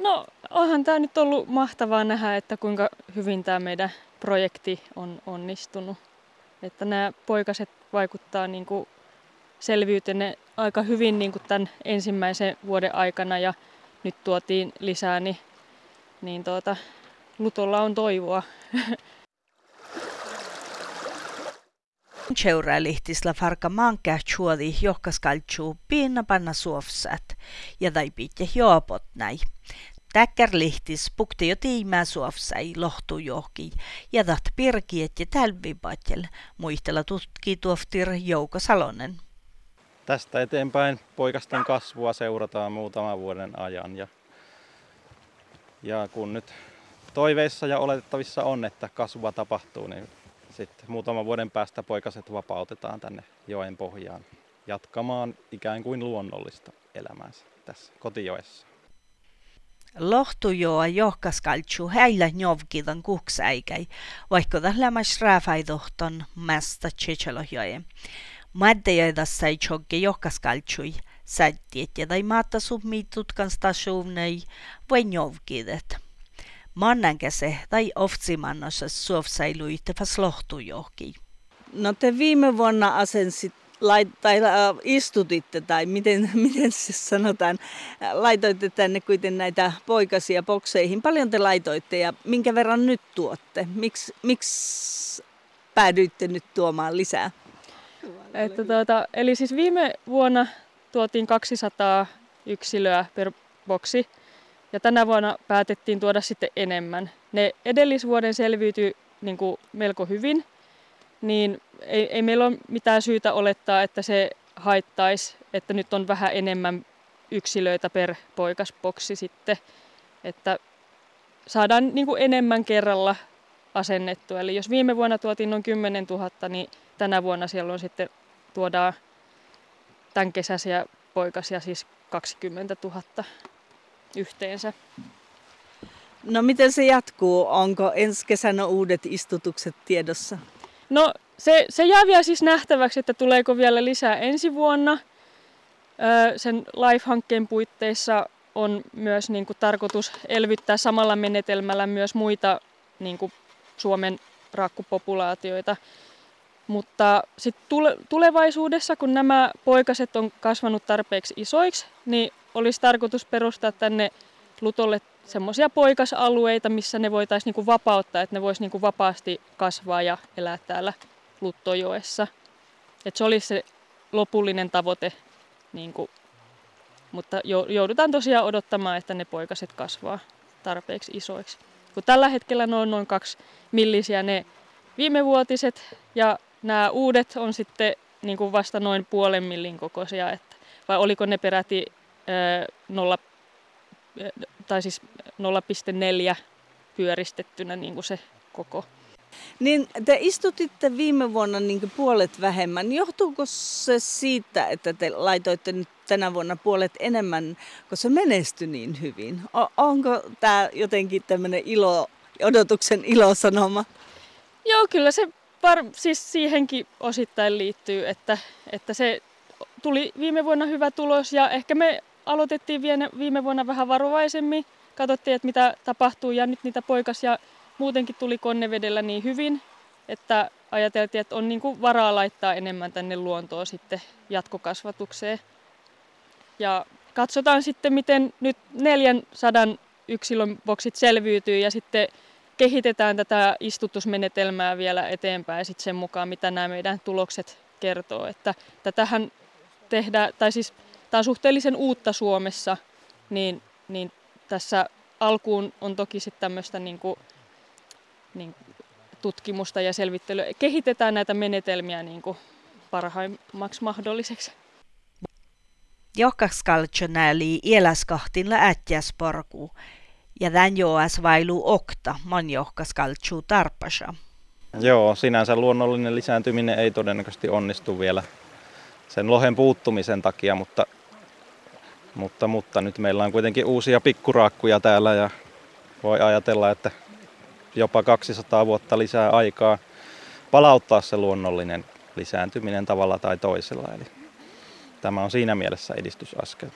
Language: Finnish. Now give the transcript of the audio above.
No onhan tämä nyt ollut mahtavaa nähdä, että kuinka hyvin tämä meidän projekti on onnistunut. Että nämä poikaset vaikuttaa niin kuin selviytyne aika hyvin niin kuin tämän ensimmäisen vuoden aikana ja nyt tuotiin lisää, niin, niin tuota, Lutolla on toivoa. Seuraalihtisla farka mankä chuodi johkaskalchuu piinna panna suofsat ja tai pitje joopot näin. Täkkär lihtis pukti jo tiimää suofsai lohtu johki ja tat pirkiet ja tälvipatjel muistella tutki tuoftir Jouko Salonen. Tästä eteenpäin poikasten kasvua seurataan muutaman vuoden ajan ja, ja kun nyt toiveissa ja oletettavissa on, että kasvua tapahtuu, niin sitten muutaman vuoden päästä poikaset vapautetaan tänne joen pohjaan jatkamaan ikään kuin luonnollista elämäänsä tässä kotijoessa. Lohtujoa johkaskaltsu häillä njovkidan kuksäikäi, vaikka lämmäs rääfäidohton mästä tsetselohjoje. Maddeja sai chogge johkaskaltsui, sättiet ja tai maatta submitutkan stationei vai njovkidet. Mannankäse tai oftsimannossa suofsailuitte fas lohtujohki. No te viime vuonna asensit lait, tai äh, istutitte, tai miten, miten se sanotaan, laitoitte tänne kuitenkin näitä poikasia bokseihin. Paljon te laitoitte ja minkä verran nyt tuotte? Miks, miksi päädyitte nyt tuomaan lisää? Että tuota, eli siis viime vuonna tuotiin 200 yksilöä per boksi ja tänä vuonna päätettiin tuoda sitten enemmän. Ne edellisvuoden selviytyi niin kuin melko hyvin, niin ei, ei meillä ole mitään syytä olettaa, että se haittaisi, että nyt on vähän enemmän yksilöitä per poikasboksi sitten, että saadaan niin kuin enemmän kerralla asennettua. Eli jos viime vuonna tuotiin noin 10 000, niin tänä vuonna siellä on sitten tuodaan tämän kesäisiä poikasia siis 20 000 yhteensä. No miten se jatkuu? Onko ensi kesänä uudet istutukset tiedossa? No se, se jää vielä siis nähtäväksi, että tuleeko vielä lisää ensi vuonna. Öö, sen LIFE-hankkeen puitteissa on myös niin kuin, tarkoitus elvyttää samalla menetelmällä myös muita niin kuin, Suomen rakkupopulaatioita. Mutta tule, tulevaisuudessa, kun nämä poikaset on kasvanut tarpeeksi isoiksi, niin olisi tarkoitus perustaa tänne Lutolle semmoisia poikasalueita, missä ne voitaisiin niinku vapauttaa, että ne voisi niinku vapaasti kasvaa ja elää täällä Luttojoessa. Et se olisi se lopullinen tavoite, niinku, mutta joudutaan tosiaan odottamaan, että ne poikaset kasvaa tarpeeksi isoiksi. Kun tällä hetkellä ne on noin kaksi millisiä ne viimevuotiset ja nämä uudet on sitten niin kuin vasta noin puolen millin kokoisia, että, vai oliko ne peräti 0, tai siis 0,4 pyöristettynä niin kuin se koko. Niin te istutitte viime vuonna niin puolet vähemmän. Johtuuko se siitä, että te laitoitte nyt tänä vuonna puolet enemmän, kun se menestyi niin hyvin? O- onko tämä jotenkin tämmöinen ilo, odotuksen ilosanoma? Joo, kyllä se var, siis siihenkin osittain liittyy, että, että se tuli viime vuonna hyvä tulos ja ehkä me aloitettiin viime vuonna vähän varovaisemmin. Katsottiin, että mitä tapahtuu ja nyt niitä poikasia muutenkin tuli konnevedellä niin hyvin, että ajateltiin, että on niin kuin varaa laittaa enemmän tänne luontoon sitten jatkokasvatukseen. Ja katsotaan sitten, miten nyt 400 yksilön boksit selviytyy ja sitten kehitetään tätä istutusmenetelmää vielä eteenpäin sit sen mukaan, mitä nämä meidän tulokset kertoo. Että tätähän tehdään, tai siis tämä on suhteellisen uutta Suomessa, niin, niin tässä alkuun on toki sitten tämmöistä niin kuin, niin, tutkimusta ja selvittelyä. Kehitetään näitä menetelmiä niin kuin parhaimmaksi mahdolliseksi. Jokkaskaltsonääli ielaskahtin la ätjäsporku ja tämän joas vailu okta man johkaskaltsu tarpasa. Joo, sinänsä luonnollinen lisääntyminen ei todennäköisesti onnistu vielä sen lohen puuttumisen takia, mutta, mutta, mutta nyt meillä on kuitenkin uusia pikkuraakkuja täällä ja voi ajatella, että jopa 200 vuotta lisää aikaa palauttaa se luonnollinen lisääntyminen tavalla tai toisella. Eli tämä on siinä mielessä edistysaskel.